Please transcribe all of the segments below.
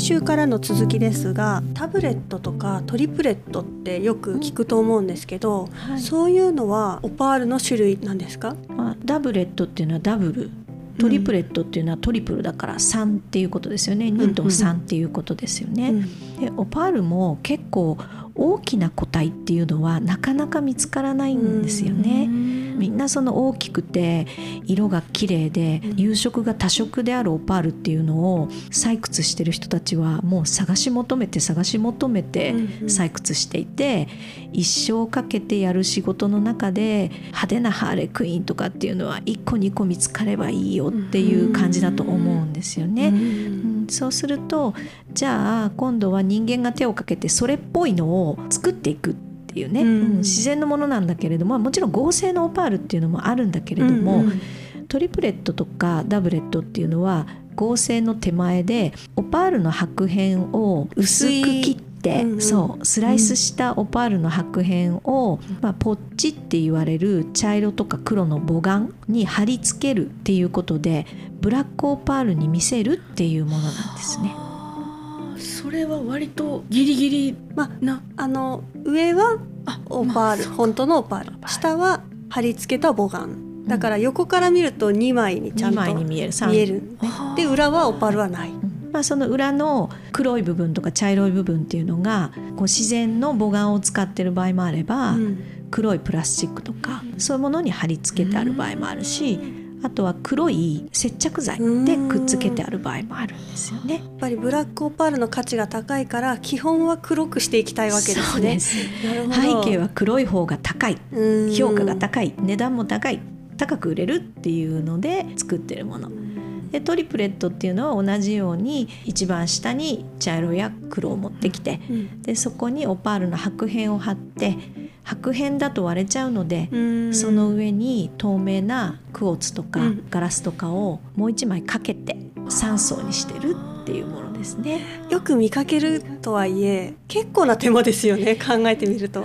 先週からの続きですがダブレットとかトリプレットってよく聞くと思うんですけど、はい、そういうのはオパールの種類なんですか、まあ、ダブレットっていうのはダブル。トリプレットっていうのはトリプルだから3っていうことですよね、うん、2と3っていうことですよね。うん、でオパールも結構大きな個体っていうのはなかなか見つからないんですよね。みんなその大きくて色が綺麗で遊色が多色であるオパールっていうのを採掘してる人たちはもう探し求めて探し求めて採掘していて一生かけてやる仕事の中で派手なハーレクイーンとかっていうのは1個2個見つかればいいよっていう感じだと思うんですよね。うん、そうするとじゃあ今度は人間が手をかけてそれっぽいのを作っていくっていうね、うん、自然のものなんだけれどももちろん合成のオパールっていうのもあるんだけれども、うん。うん、トリプレットとかダブレットっていうのは合成の手前でオパールの白片を薄く切って、うんうん、そうスライスしたオパールの白片を、まあ、ポッチって言われる茶色とか黒の母岩に貼り付けるっていうことでブラックオパールに見せるっていうものなんですね。それは割とギリギリまああの上はオパール、まあ、本当のオパール。下は貼り付けた母岩だから横から見ると2枚にちゃんと見える。見えるで。裏はオパールはない。まあ、その裏の黒い部分とか茶色い部分っていうのがこう自然の母岩を使ってる場合もあれば、うん、黒いプラスチックとかそういうものに貼り付けてある場合もあるし、あとは黒い接着剤でくっつけてある場合もあるんですよね。やっぱりブラックオパールの価値が高いから基本は黒くしていきたいわけですね。す背景は黒い方が高い評価が高い値段も高い高く売れるっていうので作ってるもの。でトリプレットっていうのは同じように一番下に茶色や黒を持ってきて、うん、でそこにオパールの白片を貼って白片だと割れちゃうのでその上に透明なクォーツとかガラスとかをもう一枚かけて3層にしてるっていうものですね。よく見かけるとはいえ結構な手間ですよね考えてみると。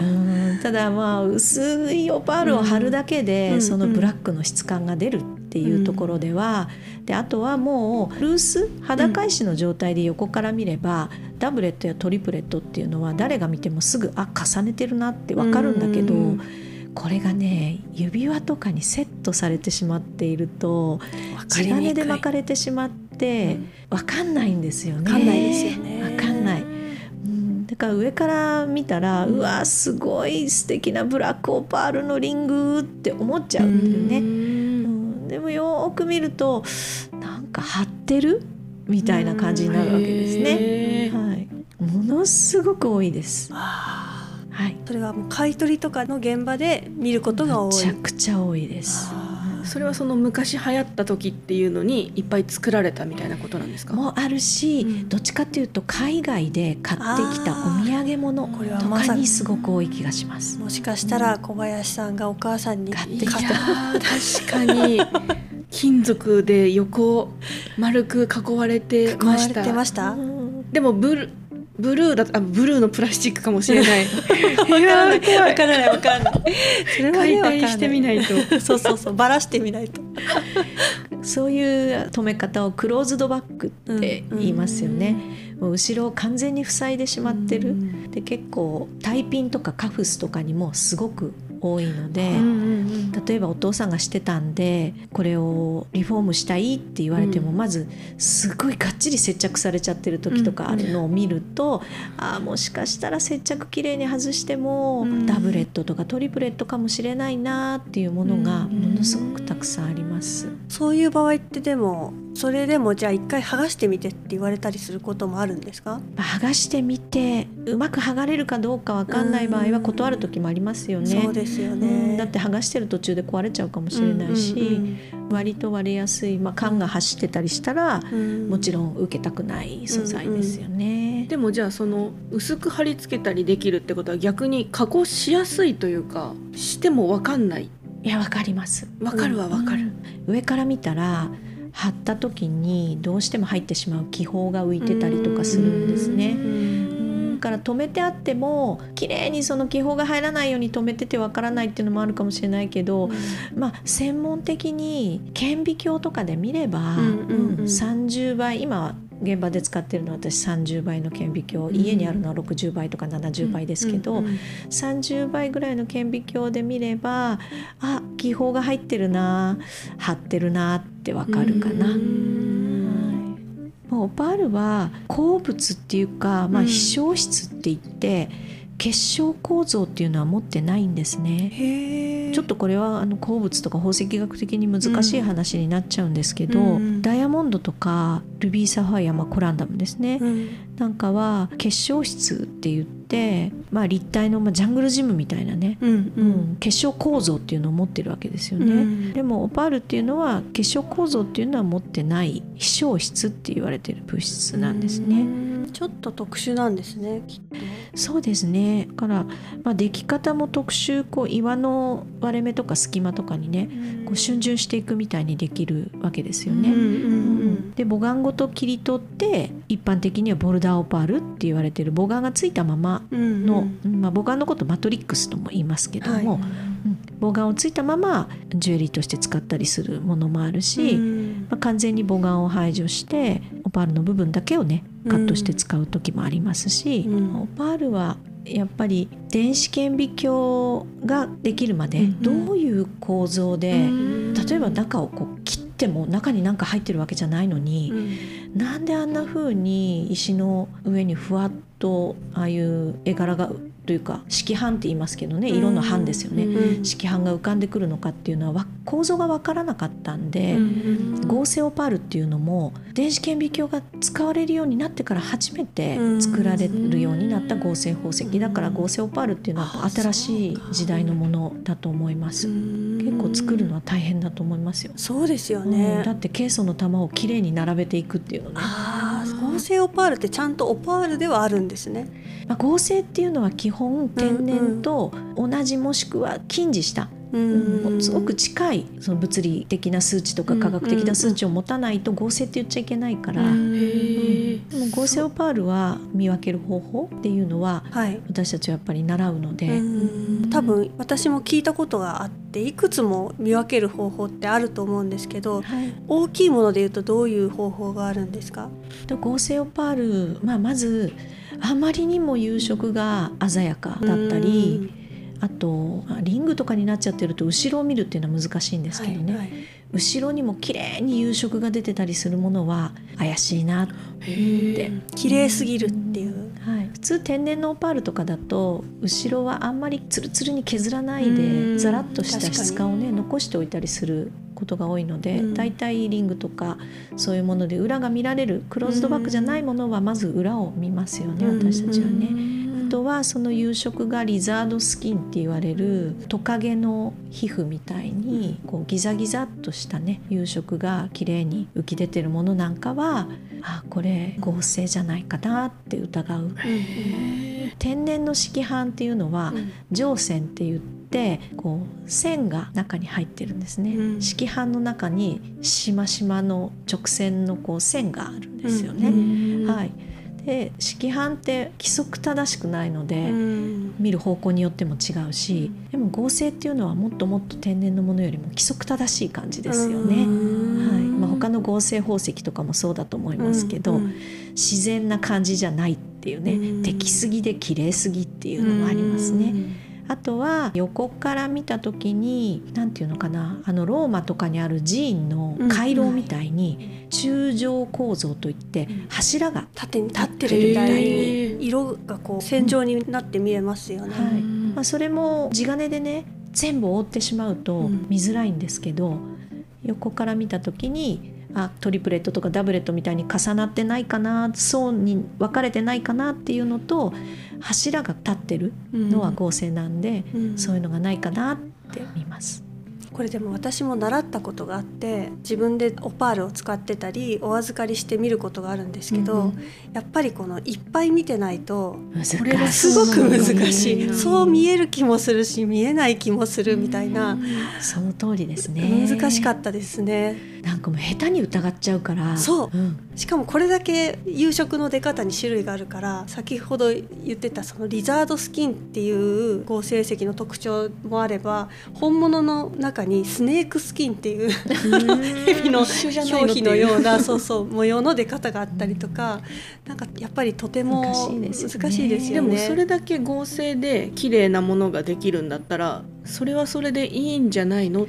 ただまあ薄いオパールを貼るだけでそのブラックの質感が出るっていうところでは、であとはもうルース裸返しの状態で横から見れば、ダブレットやトリプレットっていうのは誰が見てもすぐあ重ねてるなって分かるんだけど。これがね指輪とかにセットされてしまっていると地金で巻かれてしまって分かんないんですよね。分かんないですよね。分かんない。だから上から見たら、うん、うわすごい素敵なブラックオパールのリングって思っちゃうんだよね。うん、でもよく見るとなんか張ってる？みたいな感じになるわけですね。はい、ものすごく多いです。はい、それはもう買い取りとかの現場で見ることが多い。めちゃくちゃ多いですそれはその昔流行った時っていうのにいっぱい作られたみたいなことなんですか？もあるし、うん、どっちかっていうと海外で買ってきたお土産物とかにすごく多い気がします。もしかしたら小林さんがお母さんに買ってきた。確かに。金属で横丸く囲われてました。ました？でもブルブルーだあブルーのプラスチックかもしれない。わからないわからないわからない。それは解体してみないと。そうそうそうばらしてみないと。そういう止め方をクローズドバッグって言いますよね。もう後ろを完全に塞いでしまってる。で結構タイピンとかカフスとかにもすごく多いので、例えばお父さんがしてたんでこれをリフォームしたいって言われても、まずすごいがっちり接着されちゃってる時とかあるのを見ると、ああもしかしたら接着きれいに外しても、ダブレットとかトリプレットかもしれないなっていうものがものすごくたくさんあります。そういう場合ってでもそれでもじゃあ一回剥がしてみてって言われたりすることもあるんですか？剥がしてみてうまく剥がれるかどうかわかんない場合は断る時もありますよね。そうですよね、だって剥がしてる途中で壊れちゃうかもしれないし、うんうんうん、割と割れやすい、まあ、缶が走ってたりしたら、うん、もちろん受けたくない素材ですよね。うんうん、でもじゃあその薄く貼り付けたりできるってことは逆に加工しやすいというかしてもわかんない。いやわかります。わかるはわかる、上から見たら貼った時にどうしても入ってしまう気泡が浮いてたりとかするんですね。だから止めてあっても綺麗にその気泡が入らないように止めててわからないっていうのもあるかもしれないけど、うん、まあ専門的に顕微鏡とかで見れば、うんうんうん、30倍今は現場で使ってるのは私30倍の顕微鏡。家にあるのは60倍とか70倍ですけど、30倍ぐらいの顕微鏡で見ればあ気泡が入ってるな張ってるなってわかるかな。オパールは鉱物っていうか、まあ、非消質って言って、結晶構造っていうのは持ってないんですね。ちょっとこれはあの鉱物とか宝石学的に難しい話になっちゃうんですけど、うん、ダイヤモンドとかルビーサファイア、まあ、コランダムですね、うん、なんかは結晶質って言って、まあ、立体の、まあ、ジャングルジムみたいなね、うん、うん、結晶構造っていうのを持ってるわけですよね、でもオパールっていうのは結晶構造っていうのは持ってない非消質って言われてる物質なんですね。ちょっと特殊なんですねきっと。そうですね。だから、まあ、出来方も特殊こう岩の割れ目とか隙間とかにね、こう瞬順していくみたいにできるわけですよね。うんうんうん、で母岩ごと切り取って一般的にはボルダーオパールって言われてる母岩がついたままの、まあ、母岩のことマトリックスとも言いますけども、はい、母岩をついたままジュエリーとして使ったりするものもあるし、まあ、完全に母岩を排除してオパールの部分だけをねカットして使う時もありますし、オパールはやっぱり電子顕微鏡ができるまでどういう構造で、例えば中をこう切っても中に何か入ってるわけじゃないのに、うなんであんな風に石の上にふわっとああいう絵柄がというか色斑って言いますけどね色の斑ですよね、うん、色斑が浮かんでくるのかっていうのは構造が分からなかったんで、うん、合成オパールっていうのも電子顕微鏡が使われるようになってから初めて作られるようになった合成宝石だから合成オパールっていうのは新しい時代のものだと思います。結構作るのは大変だと思いますよ。そうですよね、うん、だってケイ素の玉をきれいに並べていくっていうのね。合成オパールってちゃんとオパールではあるんですね。まあ、合成っていうのは基本天然と同じもしくは近似した。うん、すごく近いその物理的な数値とか科学的な数値を持たないと合成って言っちゃいけないから、うん、でも合成オパールは見分ける方法っていうのは、私たちはやっぱり習うので、多分私も聞いたことがあっていくつも見分ける方法ってあると思うんですけど、はい、大きいものでいうとどういう方法があるんですか？合成オパール、まあ、まずあまりにも夕食が鮮やかだったり、あとリングとかになっちゃってると後ろを見るっていうのは難しいんですけどね、はいはい、後ろにも綺麗に夕食が出てたりするものは怪しいなって。綺麗すぎるっていう、はい、普通天然のオパールとかだと後ろはあんまりツルツルに削らないでザラッとした質感をね残しておいたりすることが多いので、だいたいリングとかそういうもので裏が見られるクローズドバッグじゃないものはまず裏を見ますよね私たちはね。とはその夕食がリザードスキンって言われるトカゲの皮膚みたいにこうギザギザっとしたね夕食が綺麗に浮き出てるものなん。かはあこれ合成じゃないかなって疑う。天然の色斑っていうのは上線って言ってこう線が中に入ってるんですね、うん、色斑の中にしましまの直線のこう線があるんですよね、うん、はいで色斑って規則正しくないので、うん、見る方向によっても違うしでも合成っていうのはもっともっと天然のものよりも規則正しい感じですよね。はい。まあ、他の合成宝石とかもそうだと思いますけど、うん。うん、自然な感じじゃないっていうね、出来すぎで綺麗すぎっていうのもありますね。あとは横から見た時に何て言うのかなあのローマとかにある寺院の回廊みたいに柱状構造といって柱が縦に立ってるみたいに色がこう線状になって見えますよね。はい。まあ、それも地金でね全部覆ってしまうと見づらいんですけど、横から見た時にあトリプレットとかダブレットみたいに重なってないかな層に分かれてないかなっていうのと柱が立ってるのは合成なんで、うん、そういうのがないかなって見ます。これでも私も習ったことがあって自分でオパールを使ってたりお預かりして見ることがあるんですけど、うん、やっぱりこのいっぱい見てないとこれがすごく難しい。そう見える気もするし見えない気もするみたいな、その通りですね。難しかったですね。なんかもう下手に疑っちゃうから。そう、うん、しかもこれだけ夕食の出方に種類があるから先ほど言ってたそのリザードスキンっていう合成石の特徴もあれば本物の中中にスネークスキンっていう蛇の表皮のようなそうそう模様の出方があったりとか。なんかやっぱりとても難しいですよね。でもそれだけ合成で綺麗なものができるんだったらそれはそれでいいんじゃないの？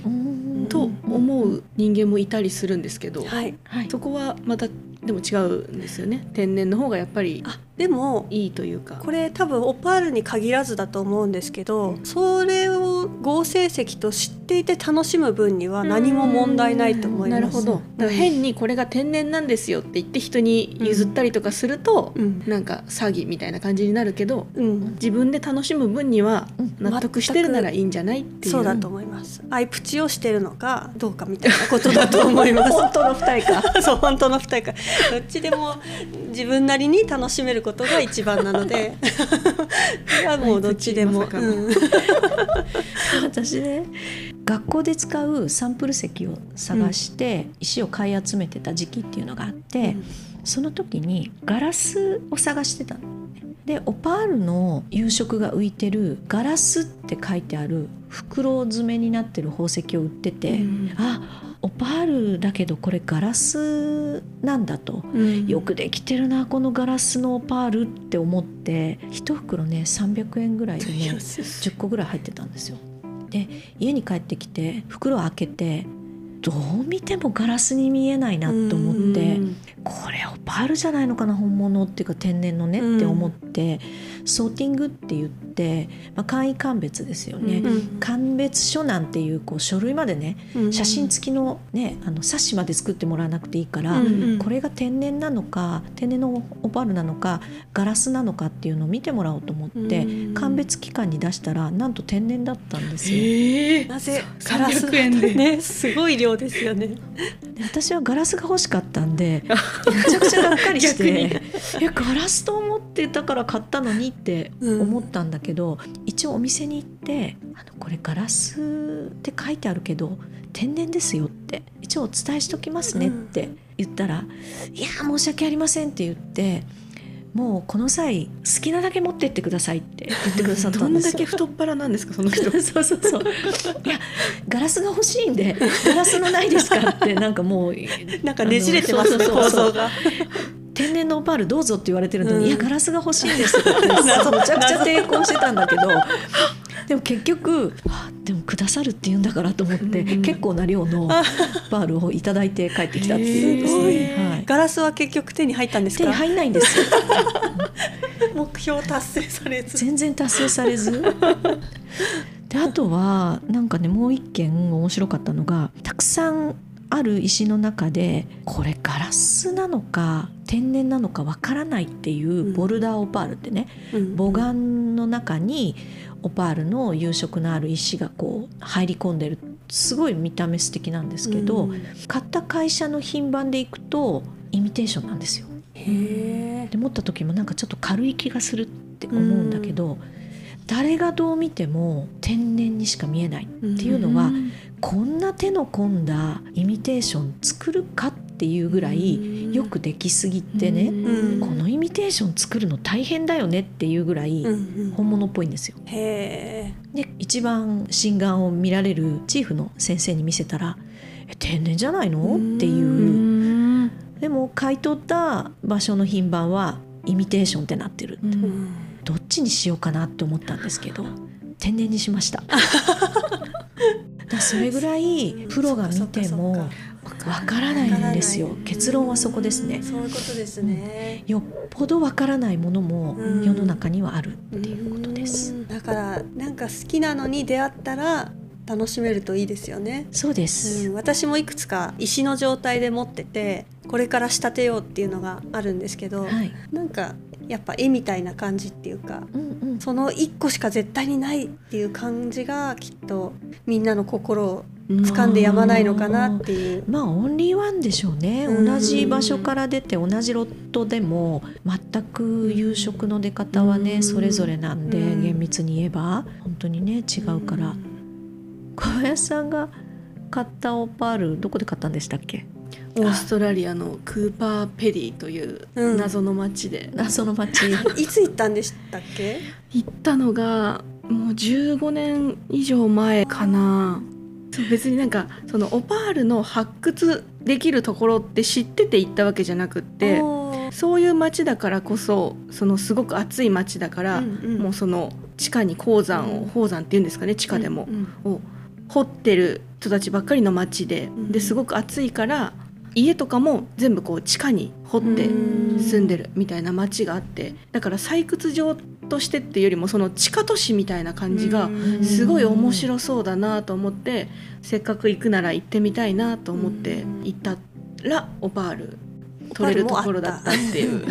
と思う人間もいたりするんですけど、はい、そこはまたでも違うんですよね。天然の方がやっぱりでもいいというか。これ多分オパールに限らずだと思うんですけどそれを合成石と知っていて楽しむ分には何も問題ないと思います。なるほど。だから変にこれが天然なんですよって言って人に譲ったりとかすると、うん、なんか詐欺みたいな感じになるけど、うん、自分で楽しむ分には納得してるならいいんじゃないっていう、そうだと思います。アイプチをしてるのかどうかみたいなことだと思います。本当の二重か。そう本当の二重か。どっちでも自分なりに楽しめることが一番なので。いやもうどっちでも、うん、私ね学校で使うサンプル石を探して石を買い集めてた時期っていうのがあって、その時にガラスを探してたの。でオパールの夕食が浮いてるガラスって書いてある袋詰めになってる宝石を売ってて、うん、あオパールだけどこれガラスなんだと、うん、よくできてるなこのガラスのオパールって思って1袋ね300円ぐらいでね10個ぐらい入ってたんですよ。で家に帰ってきて袋を開けてどう見てもガラスに見えないなと思ってこれオパールじゃないのかな本物っていうか天然のねって思ってソーティングって言って、まあ、簡易鑑別ですよね、うん、鑑別書なんていうこう書類までね、うん、写真付きの,、ね、あの冊子まで作ってもらわなくていいから、うん、これが天然なのか天然のオパールなのかガラスなのかっていうのを見てもらおうと思って、鑑別機関に出したらなんと天然だったんですよ。え。ー、なぜガラス円で。ねすごい量ですよね。私はガラスが欲しかったんで めちゃくちゃがっかりして「いやガラスと思ってたから買ったのに」って思ったんだけど、うん、一応お店に行って「あのこれガラスって書いてあるけど天然ですよ」って一応お伝えしときますねって言ったら「いや申し訳ありません」って言って。もうこの際好きなだけ持ってってくださいって言ってくださったんです どんだけ太っ腹なんですかその人。そうそうそう。いやガラスが欲しいんでガラスのないですかってなんかもうなんかねじれてますね構造が天然のオパールどうぞって言われてるのに、うん、いやガラスが欲しいんですって めちゃくちゃ抵抗してたんだけど。でも結局でもくださるって言うんだからと思って、うん、結構な量のパールを頂いて帰ってきたっていう。ですね、はい、ガラスは結局手に入ったんですか？手に入んないんです 目標達成されず。全然達成されず。であとはなんかねもう一件面白かったのがたくさんある石の中でこれガラスなのか天然なのかわからないっていうボルダーオパールってね、うん、母岩の中にオパールの有色のある石がこう入り込んでる。すごい見た目素敵なんですけど、うん、買った会社の品番でいくとイミテーションなんですよ。で持った時もなんかちょっと軽い気がするって思うんだけど、うん、誰がどう見ても天然にしか見えないっていうのは、うん、こんな手の込んだイミテーション作るかっていうぐらいよくできすぎてね、うん、このイミテーション作るの大変だよねっていうぐらい本物っぽいんですよ。で一番心眼を見られるチーフの先生に見せたら「天然じゃないの?」っていうでも買い取った場所の品番はイミテーションってなってるって、どっちにしようかなって思ったんですけど天然にしました。だそれぐらいプロが見てもわからないんですよ。結論はそこですね。そういうことですね、よっぽどわからないものも世の中にはあるっていうことです。だからなんか好きなのに出会ったら楽しめるといいですよね。そうです、うん、私もいくつか石の状態で持っててこれから仕立てようっていうのがあるんですけど、はい、なんかやっぱ絵みたいな感じっていうか、うんうん、その1個しか絶対にないっていう感じがきっとみんなの心を掴んでやまないのかなっていう。まあオンリーワンでしょうね。同じ場所から出て同じロットでも全く夕食の出方はねそれぞれなんで厳密に言えば。本当にね違うから。小林さんが買ったオパールどこで買ったんでしたっけ？オーストラリアのクーパーペリーという謎の町で、うん、謎の町 いつ行ったんでしたっけ？行ったのがもう15年以上前かな。別になんかそのオパールの発掘できるところって知ってて行ったわけじゃなくってそういう町だからこそそのすごく暑い町だから、うんうん、もうその地下に鉱山を、鉱山っていうんですかね地下でも、うんうん、を掘ってる人たちばっかりの町で,、ですごく暑いから家とかも全部こう地下に掘って住んでるみたいな町があってだから採掘場としてっていうよりもその地下都市みたいな感じがすごい面白そうだなと思ってせっかく行くなら行ってみたいなと思って行ったらオパール取れるところだったっていう。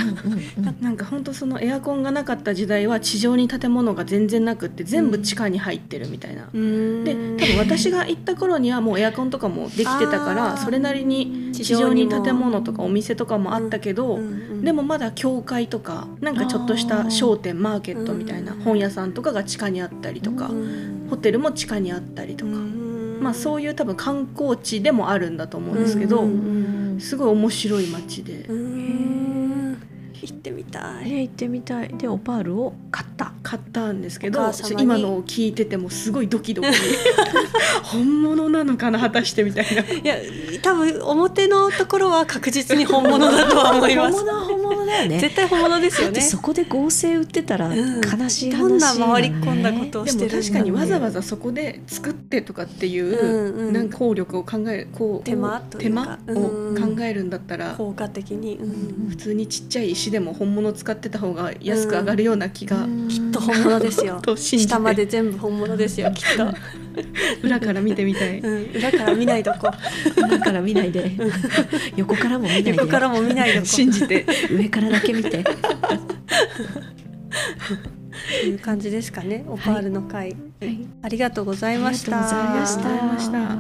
なんか本当そのエアコンがなかった時代は地上に建物が全然なくって全部地下に入ってるみたいな、うん、で多分私が行った頃にはもうエアコンとかもできてたからそれなりに地上に建物とかお店とかもあったけど、でもまだ教会とかなんかちょっとした商店マーケットみたいな本屋さんとかが地下にあったりとか、ホテルも地下にあったりとか。まあ、そういう多分観光地でもあるんだと思うんですけど、すごい面白い街で。行ってみたい、ね、行ってみたい。でオパールを買った。買ったんですけど今のを聞いててもすごいドキドキ。本物なのかな果たしてみたいな。いや多分表のところは確実に本物だとは思います。本物は本物だよね。絶対本物ですよね。そこで合成売ってたら悲しい話、ね、どんな回り込んだことをしてるん確かにわざわざそこで作ってとかっていう、うんうん、なんか効力を考えこう手間手間を考えるんだったら、効果的に、うん、普通にちっちゃい石でも本物使ってた方が安く上がるような気が、きっと本物ですよ。下まで全部本物ですよきっと 裏から見てみたい、うん、裏から見ないとこ。裏から見ないで。横からも見ないで。横からも見ないで信じて上からだけ見て。という感じですかねオパールの会、はい、ありがとうございました。ありがとうございました。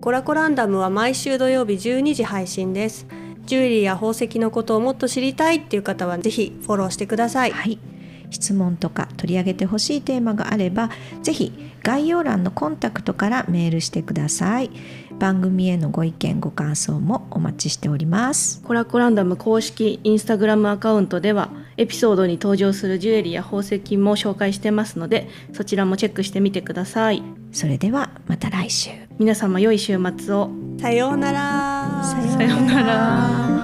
コラコランダムは毎週土曜日12時配信です。ジュエリーや宝石のことをもっと知りたいっていう方はぜひフォローしてください、はい質問とか取り上げてほしいテーマがあればぜひ概要欄のコンタクトからメールしてください。番組へのご意見ご感想もお待ちしております。コラコランダム公式インスタグラムアカウントではエピソードに登場するジュエリーや宝石も紹介してますのでそちらもチェックしてみてください。それではまた来週。皆様良い週末を。さようなら。さようなら